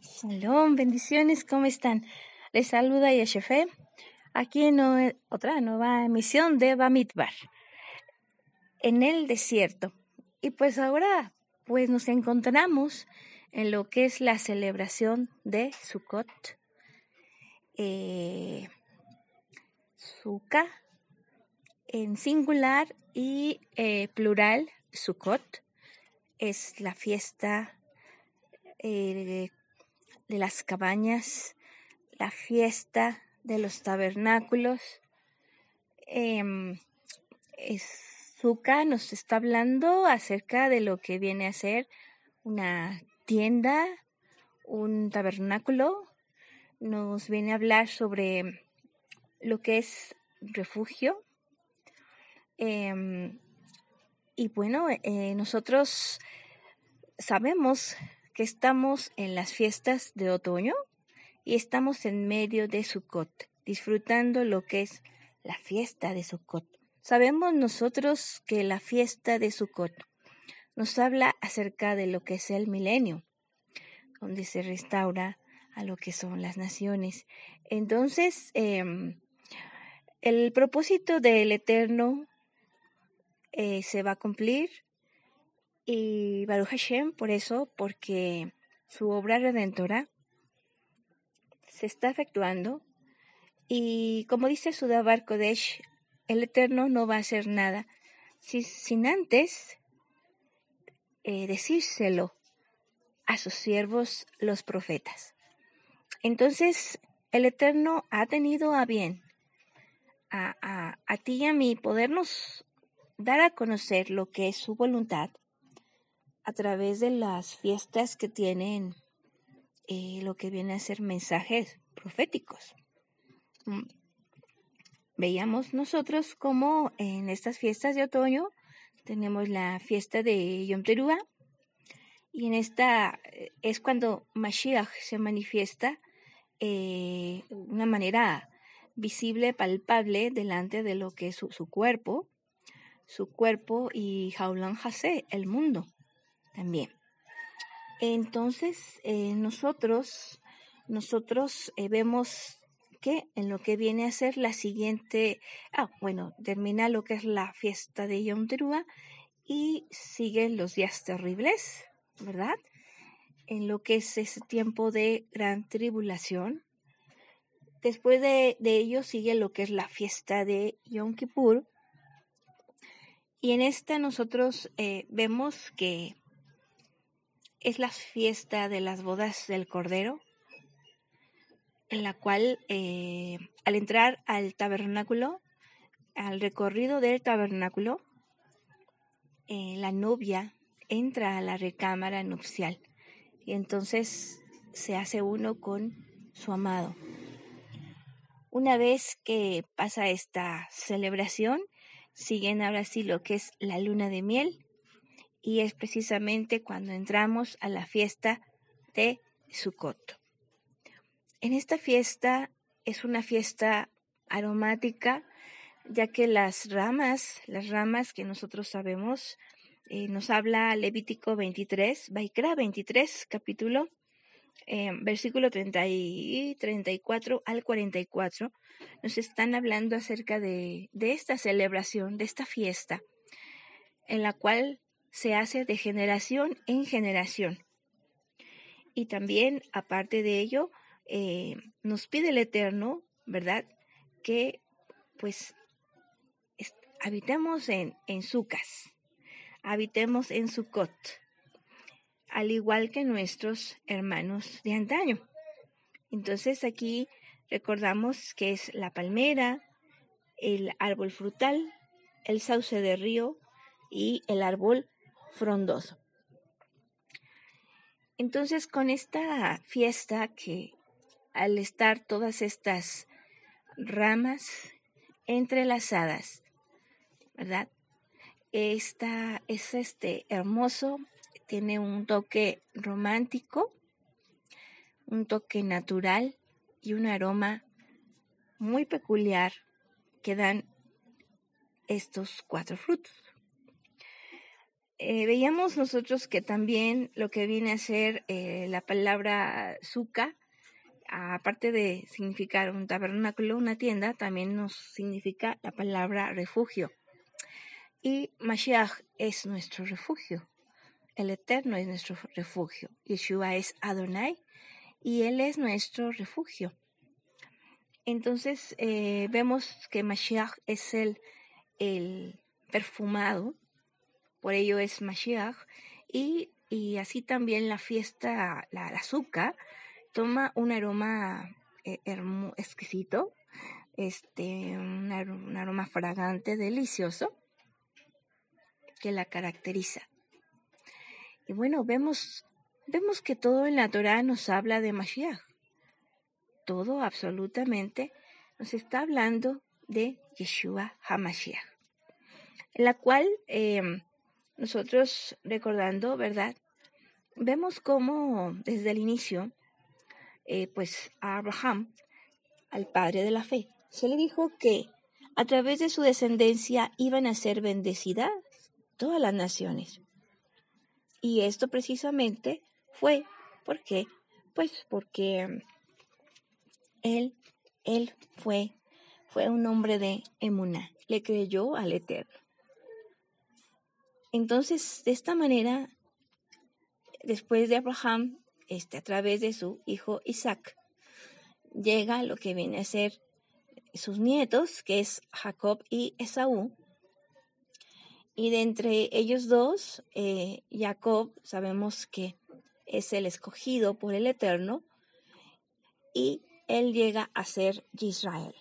Shalom, bendiciones, ¿cómo están? Les saluda Yeshefe, aquí en otra nueva emisión de Bamidbar, en el desierto. Y pues ahora, pues nos encontramos en lo que es la celebración de Sukkot, eh, Sukkah, en singular y eh, plural, Sukkot, es la fiesta eh, de las cabañas, la fiesta de los tabernáculos. Eh, nos está hablando acerca de lo que viene a ser una tienda, un tabernáculo. Nos viene a hablar sobre lo que es refugio. Em, y bueno, eh, nosotros sabemos que estamos en las fiestas de otoño y estamos en medio de Sukkot, disfrutando lo que es la fiesta de Sukkot. Sabemos nosotros que la fiesta de Sukkot nos habla acerca de lo que es el milenio, donde se restaura a lo que son las naciones. Entonces, em, el propósito del Eterno eh, se va a cumplir y Baruch Hashem, por eso, porque su obra redentora se está efectuando. Y como dice Sudabar Kodesh, el Eterno no va a hacer nada sin antes eh, decírselo a sus siervos los profetas. Entonces, el Eterno ha tenido a bien a, a, a ti y a mí podernos dar a conocer lo que es su voluntad a través de las fiestas que tienen eh, lo que viene a ser mensajes proféticos. Mm, veíamos nosotros como en estas fiestas de otoño tenemos la fiesta de Yom Teruah y en esta eh, es cuando Mashiach se manifiesta eh, una manera visible, palpable delante de lo que es su, cuerpo, su cuerpo y Jaulan Hase, el mundo también. Entonces, eh, nosotros, nosotros eh, vemos que en lo que viene a ser la siguiente, ah, bueno, termina lo que es la fiesta de Yom Teruah y siguen los días terribles, ¿verdad? En lo que es ese tiempo de gran tribulación. Después de, ello sigue lo que es la fiesta de Yom Kippur. Y en esta nosotros eh, vemos que es la fiesta de las bodas del Cordero, en la cual eh, al entrar al tabernáculo, al recorrido del tabernáculo, eh, la novia entra a la recámara nupcial y entonces se hace uno con su amado. Una vez que pasa esta celebración, siguen ahora sí lo que es la luna de miel, y es precisamente cuando entramos a la fiesta de Sukkot. En esta fiesta es una fiesta aromática, ya que las ramas, las ramas que nosotros sabemos, eh, nos habla Levítico 23, Baikra 23, capítulo, eh, versículo 30 y 34 al 44, nos están hablando acerca de, de esta celebración, de esta fiesta, en la cual se hace de generación en generación. Y también, aparte de ello, eh, nos pide el Eterno, ¿verdad? Que pues habitemos en, en Sucas, habitemos en Sucot, al igual que nuestros hermanos de antaño. Entonces aquí recordamos que es la palmera, el árbol frutal, el sauce de río y el árbol frondoso. Entonces, con esta fiesta que al estar todas estas ramas entrelazadas, ¿verdad? Esta es este hermoso, tiene un toque romántico, un toque natural y un aroma muy peculiar que dan estos cuatro frutos. Eh, veíamos nosotros que también lo que viene a ser eh, la palabra suka, aparte de significar un tabernáculo, una tienda, también nos significa la palabra refugio. Y Mashiach es nuestro refugio. El Eterno es nuestro refugio. Yeshua es Adonai y Él es nuestro refugio. Entonces eh, vemos que Mashiach es el, el perfumado, por ello es Mashiach, y, así también la fiesta, la, azúcar, toma un aroma eh, exquisito, este, un, aroma fragante, delicioso, que la caracteriza. Y bueno, vemos, vemos que todo en la Torah nos habla de Mashiach. Todo absolutamente nos está hablando de Yeshua HaMashiach, en la cual em, nosotros recordando, ¿verdad? Vemos cómo desde el inicio, eh, pues a Abraham, al padre de la fe, se le dijo que a través de su descendencia iban a ser bendecidas todas las naciones. Y esto precisamente fue porque, pues porque él, él fue, fue un hombre de emuna, le creyó al Eterno. Entonces, de esta manera, después de Abraham, este, a través de su hijo Isaac, llega lo que viene a ser sus nietos, que es Jacob y Esaú. Y de entre ellos dos, eh, Jacob sabemos que es el escogido por el Eterno y él llega a ser Israel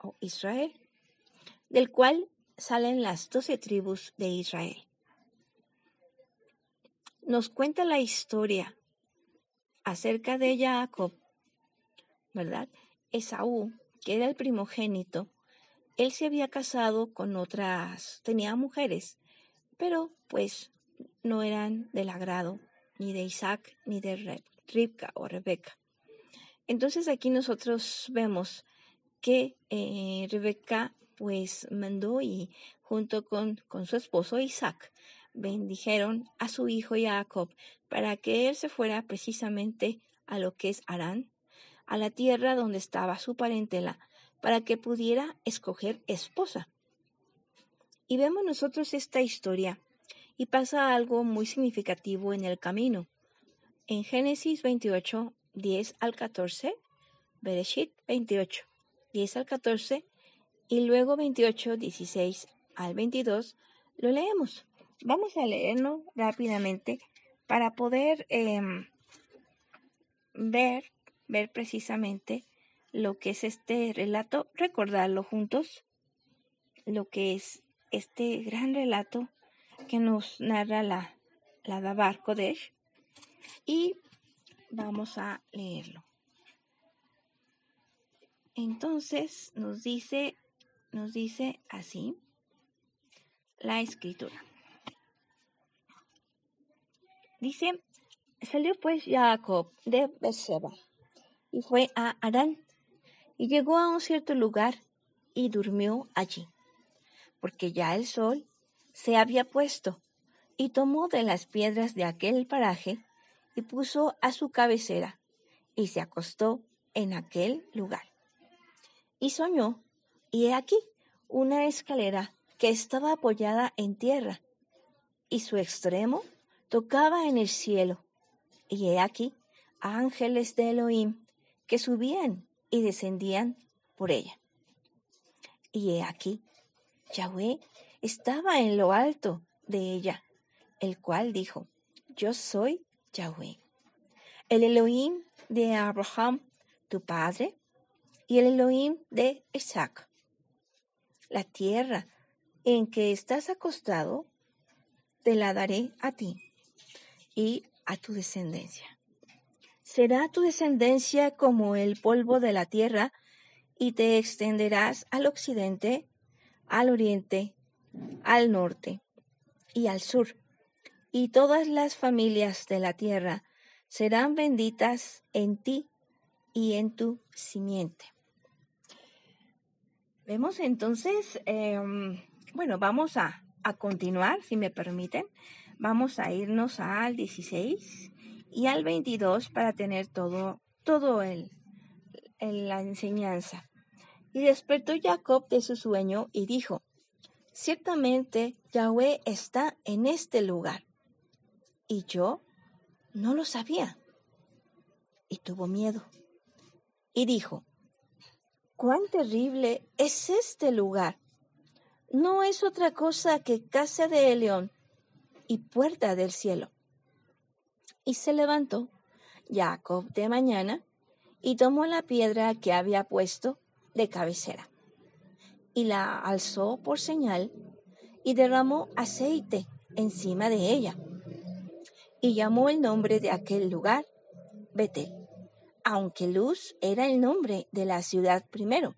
o Israel, del cual salen las doce tribus de Israel. Nos cuenta la historia acerca de Jacob, ¿verdad? Esaú, que era el primogénito, él se había casado con otras, tenía mujeres, pero pues no eran del agrado ni de Isaac ni de Ribka o Rebeca. Entonces aquí nosotros vemos que eh, Rebeca pues mandó y junto con, con su esposo Isaac bendijeron a su hijo Jacob para que él se fuera precisamente a lo que es Arán, a la tierra donde estaba su parentela, para que pudiera escoger esposa. Y vemos nosotros esta historia y pasa algo muy significativo en el camino. En Génesis 28, 10 al 14, Bereshit 28, 10 al 14, y luego 28, 16 al 22 lo leemos. Vamos a leerlo rápidamente para poder em, ver, ver precisamente lo que es este relato, recordarlo juntos, lo que es este gran relato que nos narra la, la Dabar Kodesh y vamos a leerlo. Entonces nos dice nos dice así la escritura. Dice, salió pues Jacob de Berseba y fue a Arán y llegó a un cierto lugar y durmió allí, porque ya el sol se había puesto y tomó de las piedras de aquel paraje y puso a su cabecera y se acostó en aquel lugar. Y soñó y he aquí una escalera que estaba apoyada en tierra, y su extremo tocaba en el cielo. Y he aquí ángeles de Elohim que subían y descendían por ella. Y he aquí Yahweh estaba en lo alto de ella, el cual dijo, Yo soy Yahweh, el Elohim de Abraham, tu padre, y el Elohim de Isaac la tierra en que estás acostado, te la daré a ti y a tu descendencia. Será tu descendencia como el polvo de la tierra, y te extenderás al occidente, al oriente, al norte y al sur, y todas las familias de la tierra serán benditas en ti y en tu simiente. Vemos entonces, em, bueno, vamos a, a continuar, si me permiten, vamos a irnos al 16 y al 22 para tener todo, todo el, la enseñanza. Y despertó Jacob de su sueño y dijo, ciertamente Yahweh está en este lugar. Y yo no lo sabía. Y tuvo miedo. Y dijo, cuán terrible es este lugar. No es otra cosa que casa de león y puerta del cielo. Y se levantó Jacob de mañana y tomó la piedra que había puesto de cabecera y la alzó por señal y derramó aceite encima de ella y llamó el nombre de aquel lugar Betel, aunque Luz era el nombre de la ciudad primero.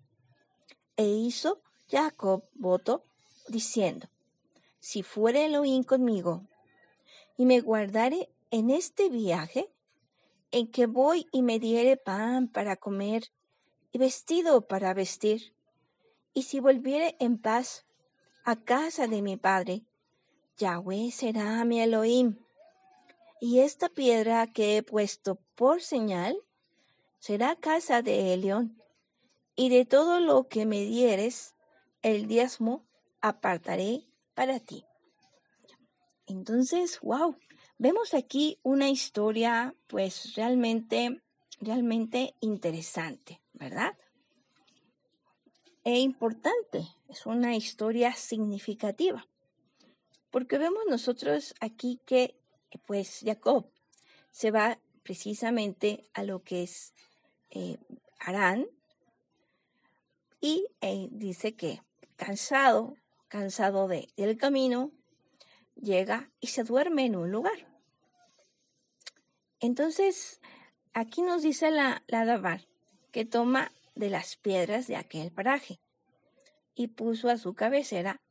E hizo Jacob voto diciendo, si fuere Elohim conmigo y me guardare en este viaje, en que voy y me diere pan para comer y vestido para vestir, y si volviere en paz a casa de mi padre, Yahweh será mi Elohim. Y esta piedra que he puesto por señal será casa de Elión. Y de todo lo que me dieres, el diezmo apartaré para ti. Entonces, wow, vemos aquí una historia pues realmente, realmente interesante, ¿verdad? e importante, es una historia significativa, porque vemos nosotros aquí que pues Jacob se va precisamente a lo que es eh, Arán y eh, dice que cansado, cansado de, del camino, llega y se duerme en un lugar. Entonces, aquí nos dice la, la Dabar que toma de las piedras de aquel paraje, y puso a su cabecera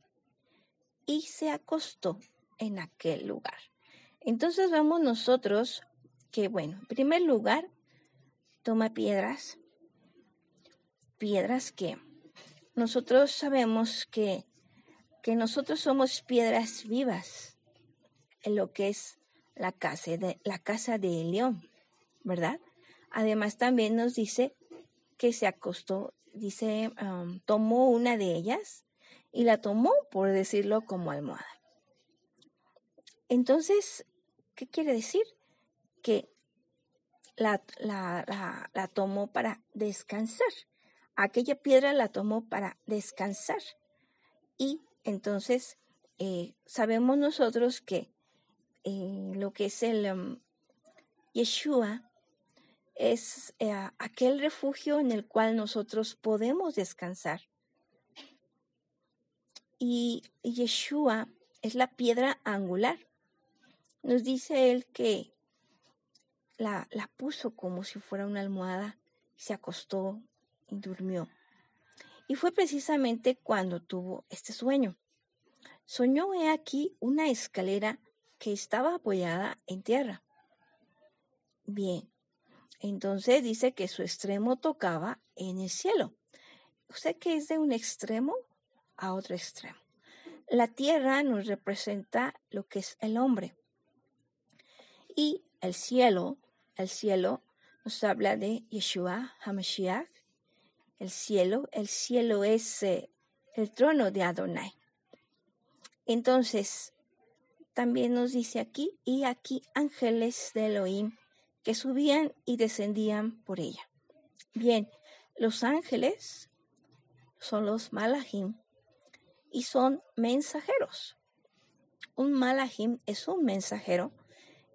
y se acostó en aquel lugar. Entonces vemos nosotros que, bueno, en primer lugar, toma piedras, piedras que nosotros sabemos que, que nosotros somos piedras vivas en lo que es la casa de, la casa de León, ¿verdad? Además también nos dice que se acostó, dice, tomó una de ellas y la tomó, por decirlo, como almohada. Entonces, ¿qué quiere decir? Que la, la, la, tomó para descansar. Aquella piedra la tomó para descansar. Y entonces eh, sabemos nosotros que eh, lo que es el Yeshua es eh, aquel refugio en el cual nosotros podemos descansar. Y Yeshua es la piedra angular. Nos dice él que la, la puso como si fuera una almohada, se acostó y durmió. Y fue precisamente cuando tuvo este sueño. Soñó he aquí una escalera que estaba apoyada en tierra. Bien, entonces dice que su extremo tocaba en el cielo. O sea que es de un extremo a otro extremo. La tierra nos representa lo que es el hombre. Y el cielo, el cielo nos habla de Yeshua HaMashiach. El cielo, el cielo es eh, el trono de Adonai. Entonces, también nos dice aquí, y aquí ángeles de Elohim que subían y descendían por ella. Bien, los ángeles son los malahim y son mensajeros. Un malahim es un mensajero.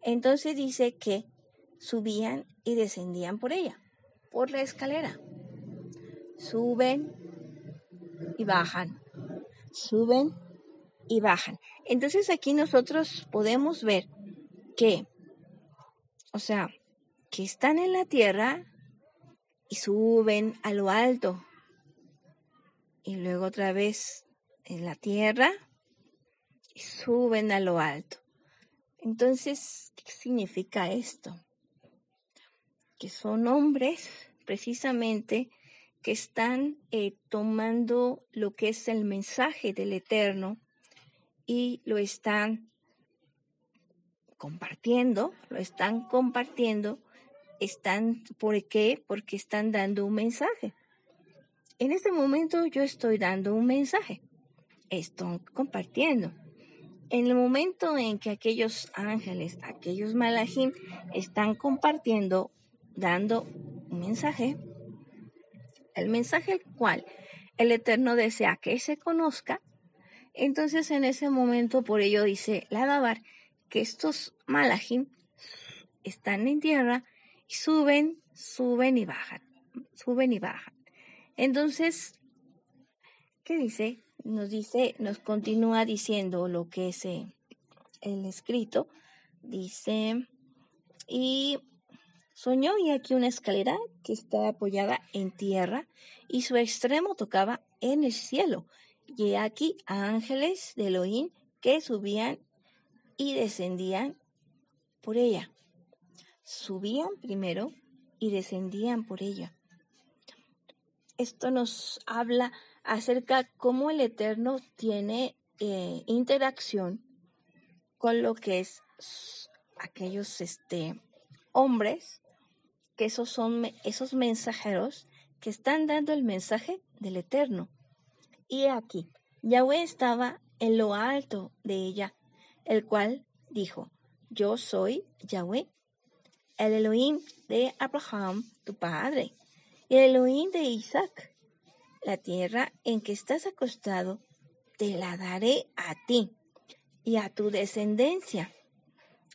Entonces dice que subían y descendían por ella, por la escalera. Suben y bajan. Suben y bajan. Entonces aquí nosotros podemos ver que, o sea, que están en la tierra y suben a lo alto. Y luego otra vez en la tierra y suben a lo alto. Entonces, ¿qué significa esto? Que son hombres precisamente que están eh, tomando lo que es el mensaje del Eterno y lo están compartiendo, lo están compartiendo, están, ¿por qué? Porque están dando un mensaje. En este momento yo estoy dando un mensaje, estoy compartiendo. En el momento en que aquellos ángeles, aquellos malajim, están compartiendo, dando un mensaje, el mensaje el cual el Eterno desea que se conozca, entonces en ese momento por ello dice la Dabar que estos malajim están en tierra y suben, suben y bajan, suben y bajan. Entonces, ¿qué dice? Nos dice, nos continúa diciendo lo que es eh, el escrito. Dice, y soñó y aquí una escalera que está apoyada en tierra y su extremo tocaba en el cielo. Y aquí ángeles de Elohim que subían y descendían por ella. Subían primero y descendían por ella. Esto nos habla acerca cómo el Eterno tiene eh, interacción con lo que es aquellos este, hombres, que esos son esos mensajeros que están dando el mensaje del Eterno. Y aquí, Yahweh estaba en lo alto de ella el cual dijo, yo soy Yahweh, el Elohim de Abraham, tu padre, y el Elohim de Isaac. La tierra en que estás acostado, te la daré a ti y a tu descendencia.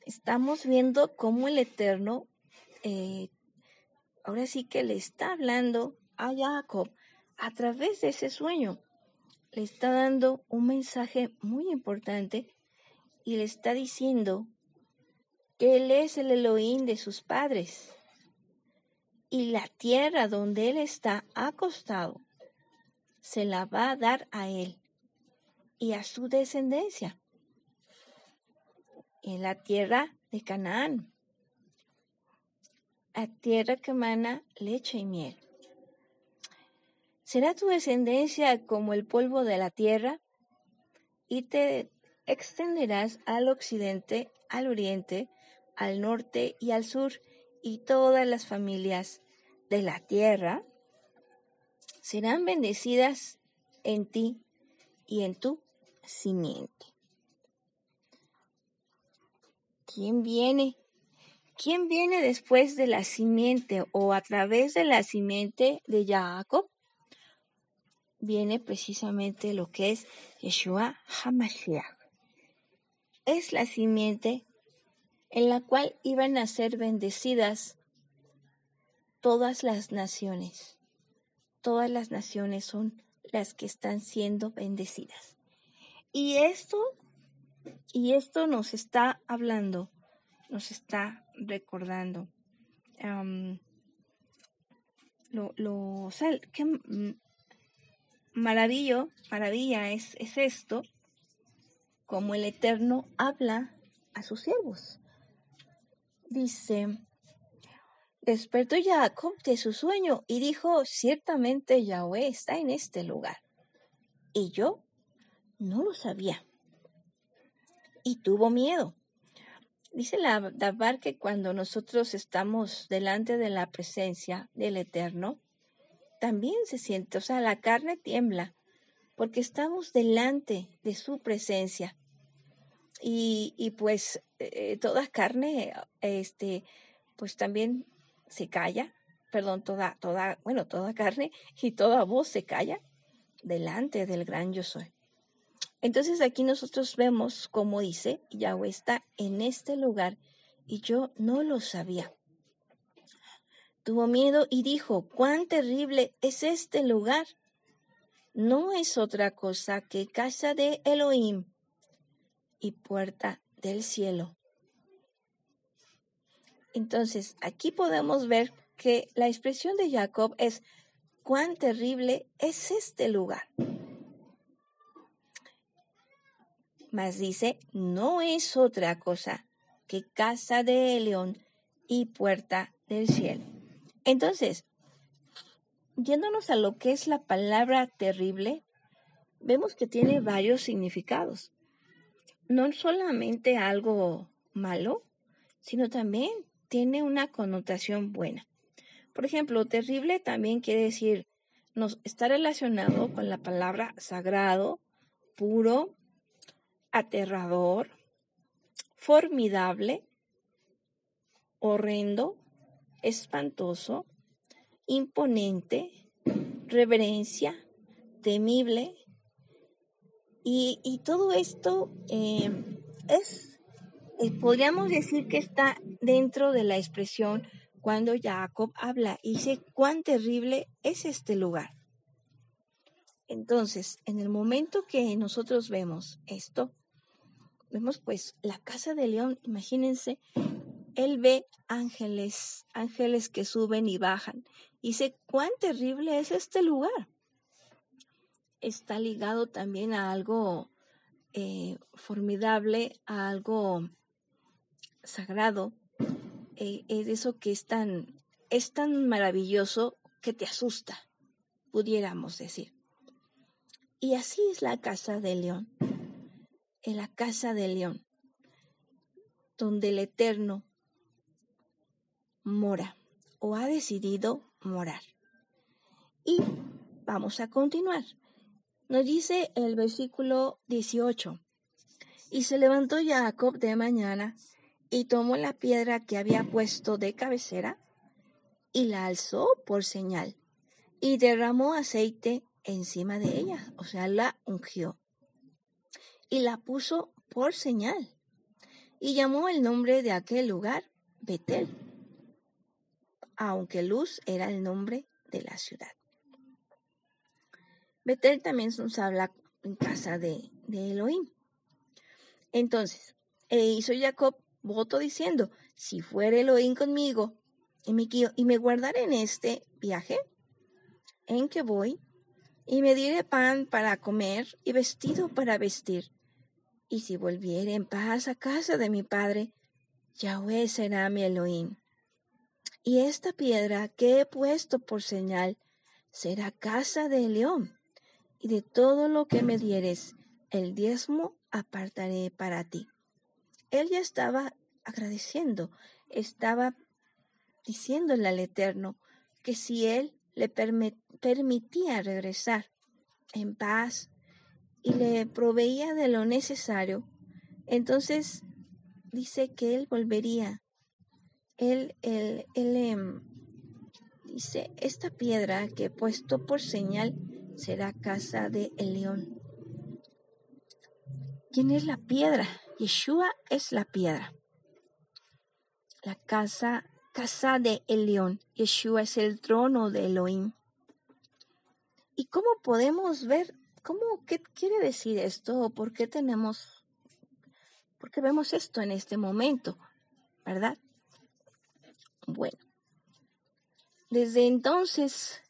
Estamos viendo cómo el Eterno eh, ahora sí que le está hablando a Jacob a través de ese sueño. Le está dando un mensaje muy importante y le está diciendo que Él es el Elohim de sus padres y la tierra donde Él está acostado se la va a dar a Él y a su descendencia en la tierra de Canaán, la tierra que emana leche y miel. Será tu descendencia como el polvo de la tierra y te extenderás al occidente, al oriente, al norte y al sur, y todas las familias de la tierra serán bendecidas en ti y en tu simiente. ¿Quién viene? ¿Quién viene después de la simiente o a través de la simiente de Jacob? Viene precisamente lo que es Yeshua HaMashiach es la simiente en la cual iban a ser bendecidas todas las naciones. Todas las naciones son las que están siendo bendecidas. Y esto, y esto nos está hablando, nos está recordando. lo, lo, qué maravillo, maravilla es, es esto, como el Eterno habla a sus siervos. Dice, despertó Jacob de su sueño y dijo, ciertamente Yahweh está en este lugar. Y yo no lo sabía. Y tuvo miedo. Dice la Dabar que cuando nosotros estamos delante de la presencia del Eterno, también se siente, o sea, la carne tiembla, porque estamos delante de su presencia. Y, y pues eh, toda carne, este, pues también se calla, perdón, toda, toda, bueno, toda carne y toda voz se calla delante del gran yo soy. Entonces aquí nosotros vemos como dice, Yahweh está en este lugar y yo no lo sabía. Tuvo miedo y dijo, cuán terrible es este lugar no es otra cosa que casa de Elohim y puerta del cielo. Entonces, aquí podemos ver que la expresión de Jacob es, cuán terrible es este lugar. Mas dice, no es otra cosa que casa de León y puerta del cielo. Entonces, yéndonos a lo que es la palabra terrible, vemos que tiene varios significados. no solamente algo malo, sino también tiene una connotación buena. Por ejemplo, terrible también quiere decir, nos está relacionado con la palabra sagrado, puro, aterrador, formidable, horrendo, espantoso, imponente, reverencia, temible. Y, todo esto eh, es, eh, podríamos decir que está dentro de la expresión cuando Jacob habla y dice cuán terrible es este lugar. Entonces, en el momento que nosotros vemos esto, vemos pues la casa de león, imagínense, él ve ángeles, ángeles que suben y bajan. Y dice, cuán terrible es este lugar. Está ligado también a algo eh, formidable, a algo sagrado. Eh, es eso que es tan, es tan maravilloso que te asusta, pudiéramos decir. Y así es la casa de león. En la casa de león, donde el Eterno mora o ha decidido morar. Y vamos a continuar. Nos dice el versículo 18. Y se levantó Jacob de mañana y tomó la piedra que había puesto de cabecera y la alzó por señal y derramó aceite encima de ella, o sea, la ungió y la puso por señal y llamó el nombre de aquel lugar Betel aunque Luz era el nombre de la ciudad. Betel también nos habla en casa de, Elohim. Entonces, e hizo Jacob voto diciendo, si fuere Elohim conmigo y me, y me guardaré en este viaje en que voy, y me diré pan para comer y vestido para vestir, y si volviere en paz a casa de mi padre, Yahweh será mi Elohim y esta piedra que he puesto por señal será casa de león, y de todo lo que me dieres, el diezmo apartaré para ti. Él ya estaba agradeciendo, estaba diciéndole al Eterno que si él le permitía regresar en paz y le proveía de lo necesario, entonces dice que él volvería él, él, él em, dice, esta piedra que he puesto por señal será casa de el león. ¿Quién es la piedra? Yeshua es la piedra. La casa, casa de el león. Yeshua es el trono de Elohim. ¿Y cómo podemos ver, cómo, qué quiere decir esto? ¿Por qué tenemos, por qué vemos esto en este momento? ¿Verdad? Bueno, desde entonces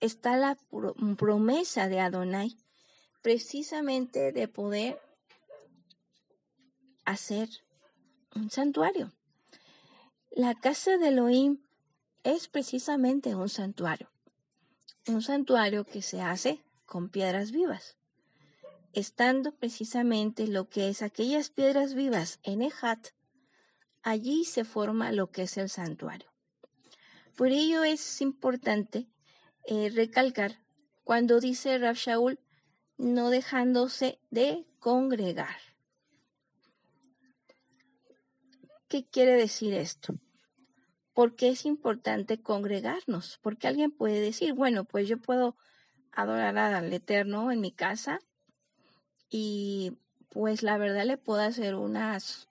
está la promesa de Adonai precisamente de poder hacer un santuario. La casa de Elohim es precisamente un santuario, un santuario que se hace con piedras vivas, estando precisamente lo que es aquellas piedras vivas en Ejat, allí se forma lo que es el santuario. Por ello es importante eh, recalcar cuando dice Rab Shaul, no dejándose de congregar. ¿Qué quiere decir esto? Porque es importante congregarnos? Porque alguien puede decir, bueno, pues yo puedo adorar al Eterno en mi casa y pues la verdad le puedo hacer unas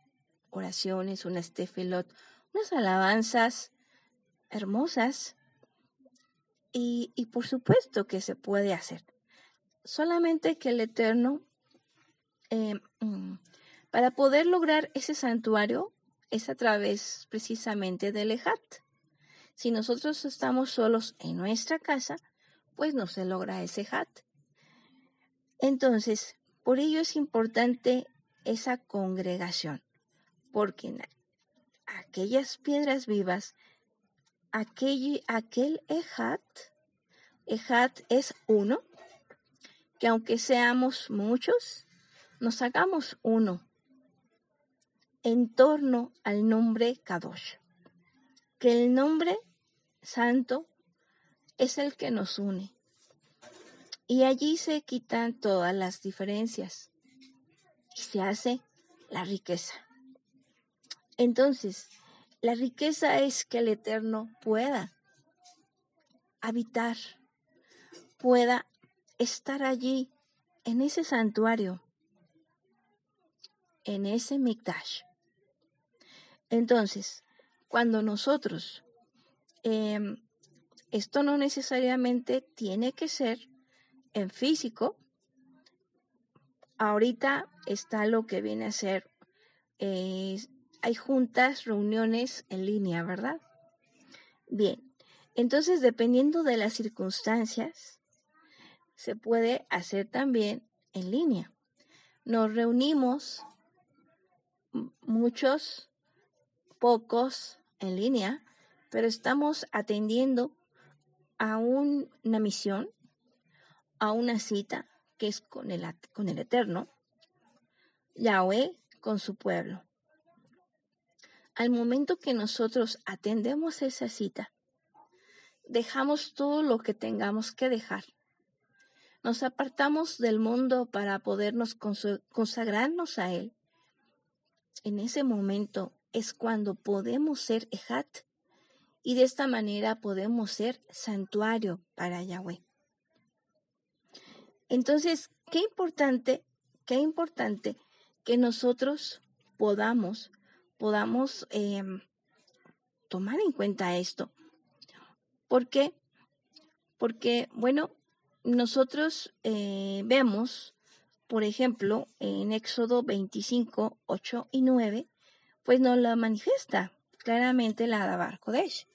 oraciones, una estefilot, unas alabanzas hermosas y, y por supuesto que se puede hacer. Solamente que el Eterno, eh, mm, para poder lograr ese santuario, es a través precisamente del Ejat. Si nosotros estamos solos en nuestra casa, pues no se logra ese Ejat. Entonces, por ello es importante esa congregación porque aquellas piedras vivas, aquel, aquel Ejat, Ejat es uno, que aunque seamos muchos, nos hagamos uno en torno al nombre Kadosh, que el nombre santo es el que nos une. Y allí se quitan todas las diferencias y se hace la riqueza. Entonces, la riqueza es que el Eterno pueda habitar, pueda estar allí en ese santuario, en ese Mikdash. Entonces, cuando nosotros, em, esto no necesariamente tiene que ser en físico, ahorita está lo que viene a ser, eh, hay juntas, reuniones en línea, ¿verdad? Bien, entonces dependiendo de las circunstancias, se puede hacer también en línea. Nos reunimos muchos, pocos en línea, pero estamos atendiendo a una misión, a una cita que es con el, con el Eterno, Yahweh con su pueblo. Al momento que nosotros atendemos esa cita, dejamos todo lo que tengamos que dejar. Nos apartamos del mundo para podernos consagrarnos a Él. En ese momento es cuando podemos ser Ejat y de esta manera podemos ser santuario para Yahweh. Entonces, qué importante, qué importante que nosotros podamos, podamos em, tomar en cuenta esto. ¿Por qué? Porque, bueno, nosotros eh, vemos, por ejemplo, en Éxodo 25, 8 y 9, pues nos la manifiesta claramente la Dabar Kodesh.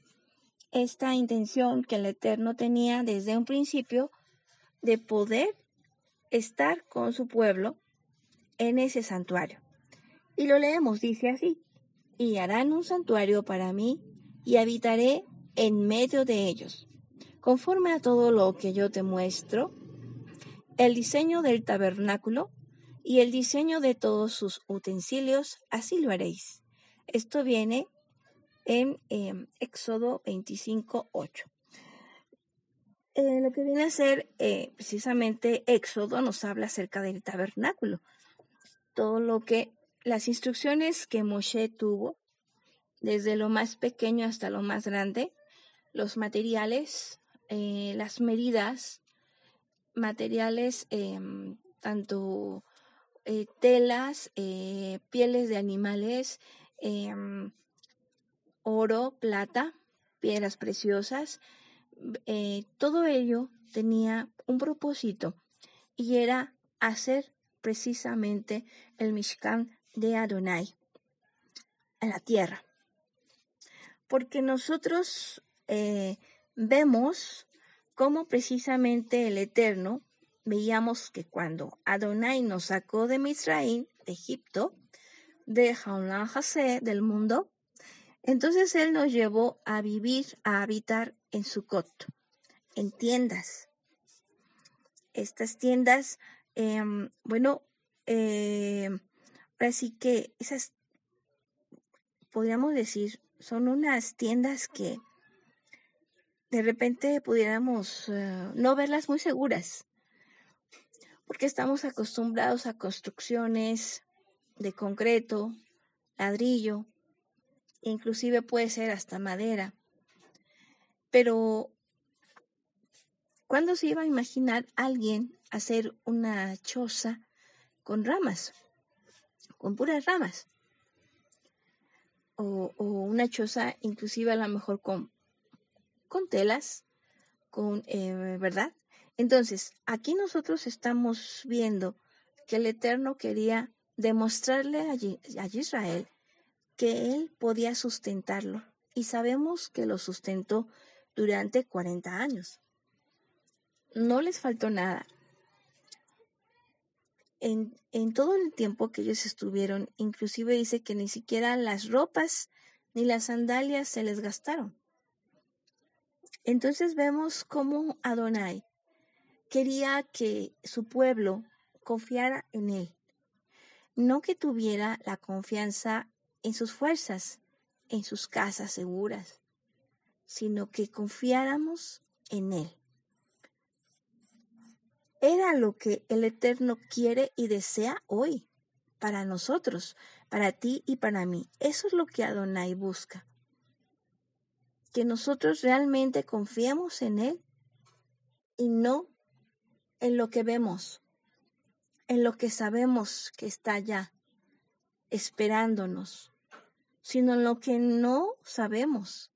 Esta intención que el Eterno tenía desde un principio de poder estar con su pueblo en ese santuario. Y lo leemos, dice así, y harán un santuario para mí y habitaré en medio de ellos. Conforme a todo lo que yo te muestro, el diseño del tabernáculo y el diseño de todos sus utensilios, así lo haréis. Esto viene en em, Éxodo 25, 8. Eh, lo que viene a ser eh, precisamente Éxodo nos habla acerca del tabernáculo. Todo lo que, las instrucciones que Moshe tuvo, desde lo más pequeño hasta lo más grande, los materiales, eh, las medidas, materiales, em, tanto telas, pieles de animales, em, oro, plata, piedras preciosas, eh, todo ello tenía un propósito y era hacer precisamente el Mishkan de Adonai en la tierra. Porque nosotros eh, vemos cómo precisamente el Eterno, veíamos que cuando Adonai nos sacó de Misraín, de Egipto, de Jaulán Jase, del mundo, entonces Él nos llevó a vivir, a habitar en Sukkot, en tiendas. Estas tiendas, em, bueno, eh, así que esas, podríamos decir, son unas tiendas que de repente pudiéramos eh, no verlas muy seguras, porque estamos acostumbrados a construcciones de concreto, ladrillo, inclusive puede ser hasta madera. Pero, ¿cuándo se iba a imaginar alguien hacer una choza con ramas, con puras ramas? O, una choza inclusive a lo mejor con, con telas, con, eh, ¿verdad? Entonces, aquí nosotros estamos viendo que el Eterno quería demostrarle a, a Israel que él podía sustentarlo y sabemos que lo sustentó durante 40 años. No les faltó nada. En, en, todo el tiempo que ellos estuvieron, inclusive dice que ni siquiera las ropas ni las sandalias se les gastaron. Entonces vemos cómo Adonai quería que su pueblo confiara en él, no que tuviera la confianza en sus fuerzas, en sus casas seguras, sino que confiáramos en Él. Era lo que el Eterno quiere y desea hoy para nosotros, para ti y para mí. Eso es lo que Adonai busca. Que nosotros realmente confiemos en Él y no en lo que vemos, en lo que sabemos que está allá, esperándonos, sino en lo que no sabemos,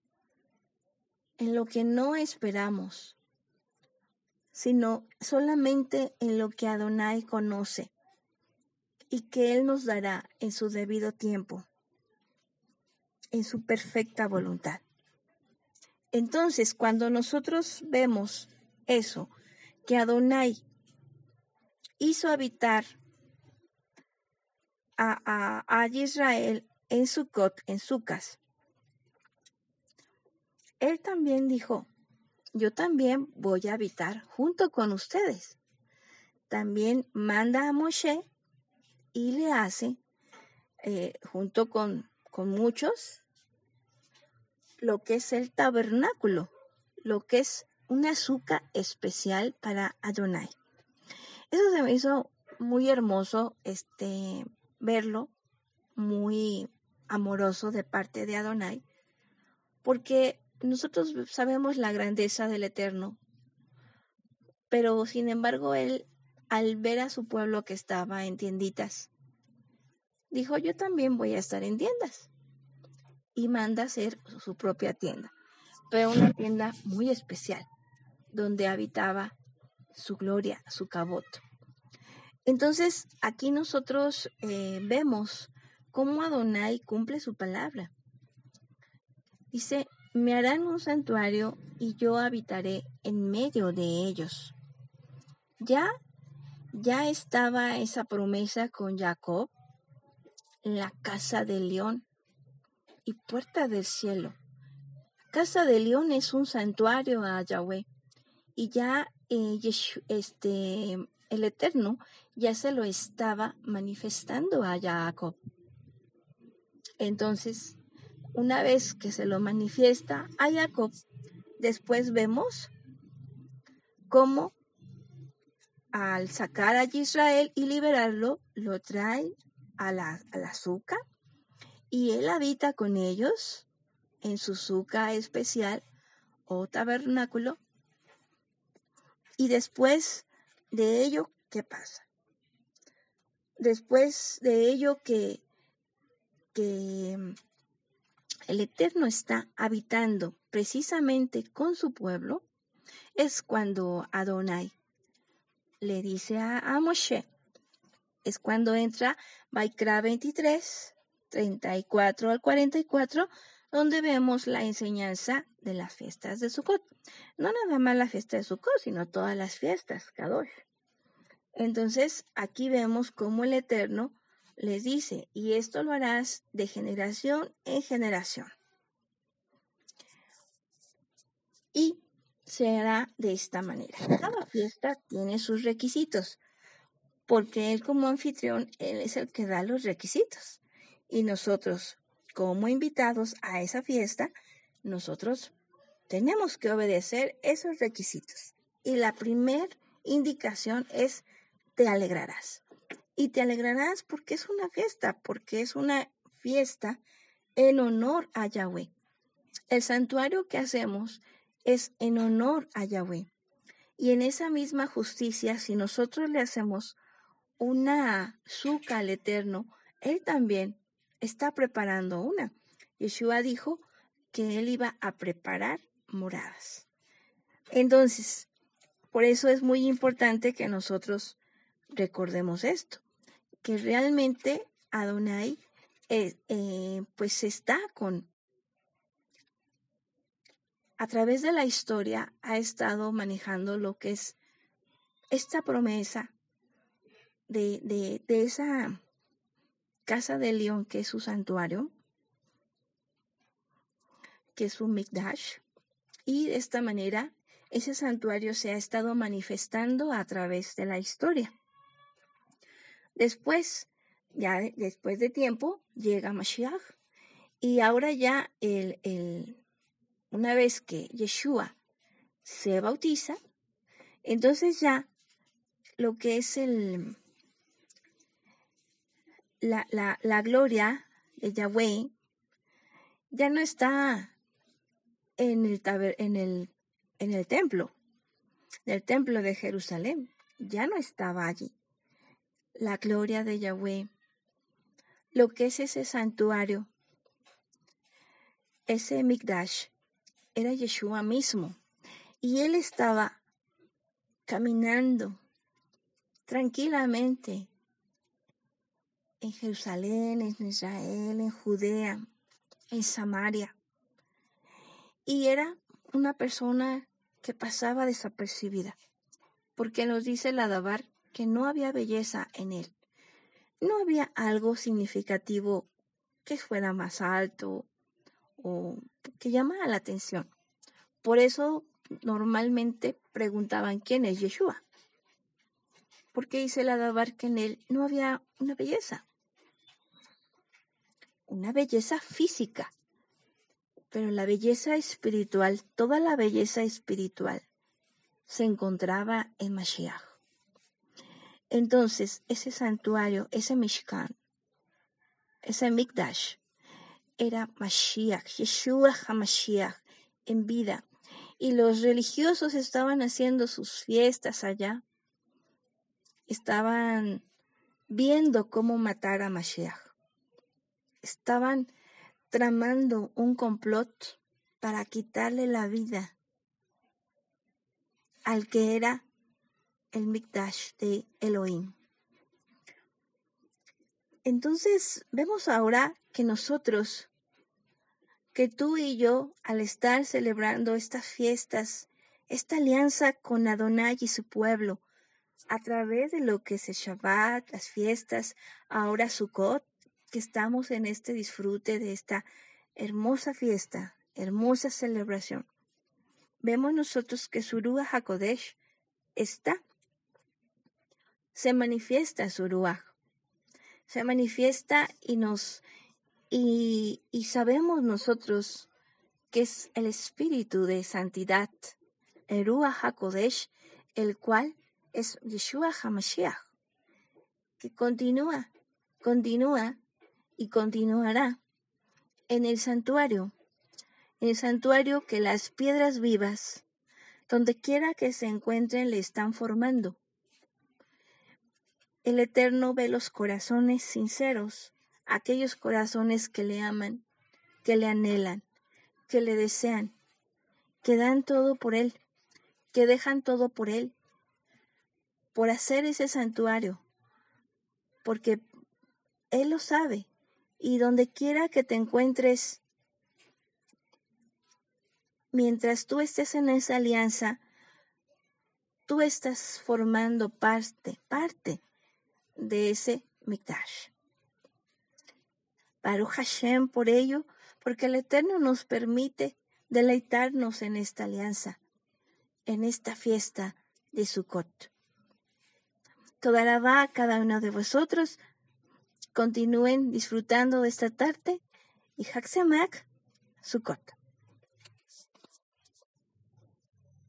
en lo que no esperamos, sino solamente en lo que Adonai conoce y que Él nos dará en su debido tiempo, en su perfecta voluntad. Entonces, cuando nosotros vemos eso, que Adonai hizo habitar a, Israel en Sucot, en Sucas, él también dijo, yo también voy a habitar junto con ustedes. También manda a Moshe y le hace, eh, junto con, con muchos, lo que es el tabernáculo, lo que es un azúcar especial para Adonai. Eso se me hizo muy hermoso este verlo, muy amoroso de parte de Adonai, porque nosotros sabemos la grandeza del Eterno, pero sin embargo él, al ver a su pueblo que estaba en tienditas, dijo, yo también voy a estar en tiendas. Y manda hacer su propia tienda, pero una tienda muy especial, donde habitaba su gloria, su cabot. Entonces, aquí nosotros eh, vemos cómo Adonai cumple su palabra. Dice, me harán un santuario y yo habitaré en medio de ellos. Ya, ya estaba esa promesa con Jacob, la casa del león y puerta del cielo. Casa del león es un santuario a Yahweh y ya eh, este, el Eterno ya se lo estaba manifestando a Jacob. Entonces, una vez que se lo manifiesta a Jacob, después vemos cómo al sacar a Israel y liberarlo, lo trae a la, azúcar y él habita con ellos en su suca especial o tabernáculo. Y después de ello, ¿qué pasa? Después de ello que, que el Eterno está habitando precisamente con su pueblo, es cuando Adonai le dice a, Moshe, es cuando entra Baikra 23, 34 al 44, donde vemos la enseñanza de las fiestas de Sukkot. No nada más la fiesta de Sukkot, sino todas las fiestas, Kadosh. Entonces, aquí vemos cómo el Eterno les dice, y esto lo harás de generación en generación. Y se hará de esta manera. Cada fiesta tiene sus requisitos, porque él como anfitrión, él es el que da los requisitos. Y nosotros, como invitados a esa fiesta, nosotros tenemos que obedecer esos requisitos. Y la primera indicación es, te alegrarás y te alegrarás porque es una fiesta, porque es una fiesta en honor a Yahweh. El santuario que hacemos es en honor a Yahweh. Y en esa misma justicia, si nosotros le hacemos una suca al Eterno, Él también está preparando una. Yeshua dijo que Él iba a preparar moradas. Entonces, por eso es muy importante que nosotros recordemos esto, que realmente Adonai eh, eh, pues está con, a través de la historia ha estado manejando lo que es esta promesa de, de, de esa casa de león que es su santuario, que es su Mikdash, y de esta manera ese santuario se ha estado manifestando a través de la historia. Después, ya después de tiempo llega Mashiach y ahora ya el, el, una vez que Yeshua se bautiza, entonces ya lo que es el, la, la, la gloria de Yahweh ya no está en el, en el, en el templo, del templo de Jerusalén, ya no estaba allí. La gloria de Yahweh, lo que es ese santuario, ese Mikdash, era Yeshua mismo. Y él estaba caminando tranquilamente en Jerusalén, en Israel, en Judea, en Samaria. Y era una persona que pasaba desapercibida, porque nos dice el Adabar que no había belleza en él. No había algo significativo que fuera más alto o que llamara la atención. Por eso normalmente preguntaban quién es Yeshua. Porque dice el Adabar que en él no había una belleza. Una belleza física. Pero la belleza espiritual, toda la belleza espiritual, se encontraba en Mashiach. Entonces, ese santuario, ese Mishkan, ese Mikdash, era Mashiach, Yeshua HaMashiach, en vida. Y los religiosos estaban haciendo sus fiestas allá. Estaban viendo cómo matar a Mashiach. Estaban tramando un complot para quitarle la vida al que era el Mikdash de Elohim. Entonces vemos ahora que nosotros, que tú y yo, al estar celebrando estas fiestas, esta alianza con Adonai y su pueblo, a través de lo que es el Shabbat, las fiestas, ahora Sukkot, que estamos en este disfrute de esta hermosa fiesta, hermosa celebración. Vemos nosotros que Surúa HaKodesh está, se manifiesta Surúa, se manifiesta y nos, y, y sabemos nosotros que es el espíritu de santidad, el HaKodesh, el cual es Yeshua HaMashiach, que continúa, continúa y continuará en el santuario, en el santuario que las piedras vivas, donde quiera que se encuentren, le están formando. El Eterno ve los corazones sinceros, aquellos corazones que le aman, que le anhelan, que le desean, que dan todo por Él, que dejan todo por Él, por hacer ese santuario, porque Él lo sabe, y donde quiera que te encuentres, mientras tú estés en esa alianza, tú estás formando parte, parte de ese Mikdash. Baruch Hashem por ello, porque el Eterno nos permite deleitarnos en esta alianza, en esta fiesta de Sukkot. Toda la va a cada uno de vosotros Continúen disfrutando de esta tarde y Haksamak Sukkot.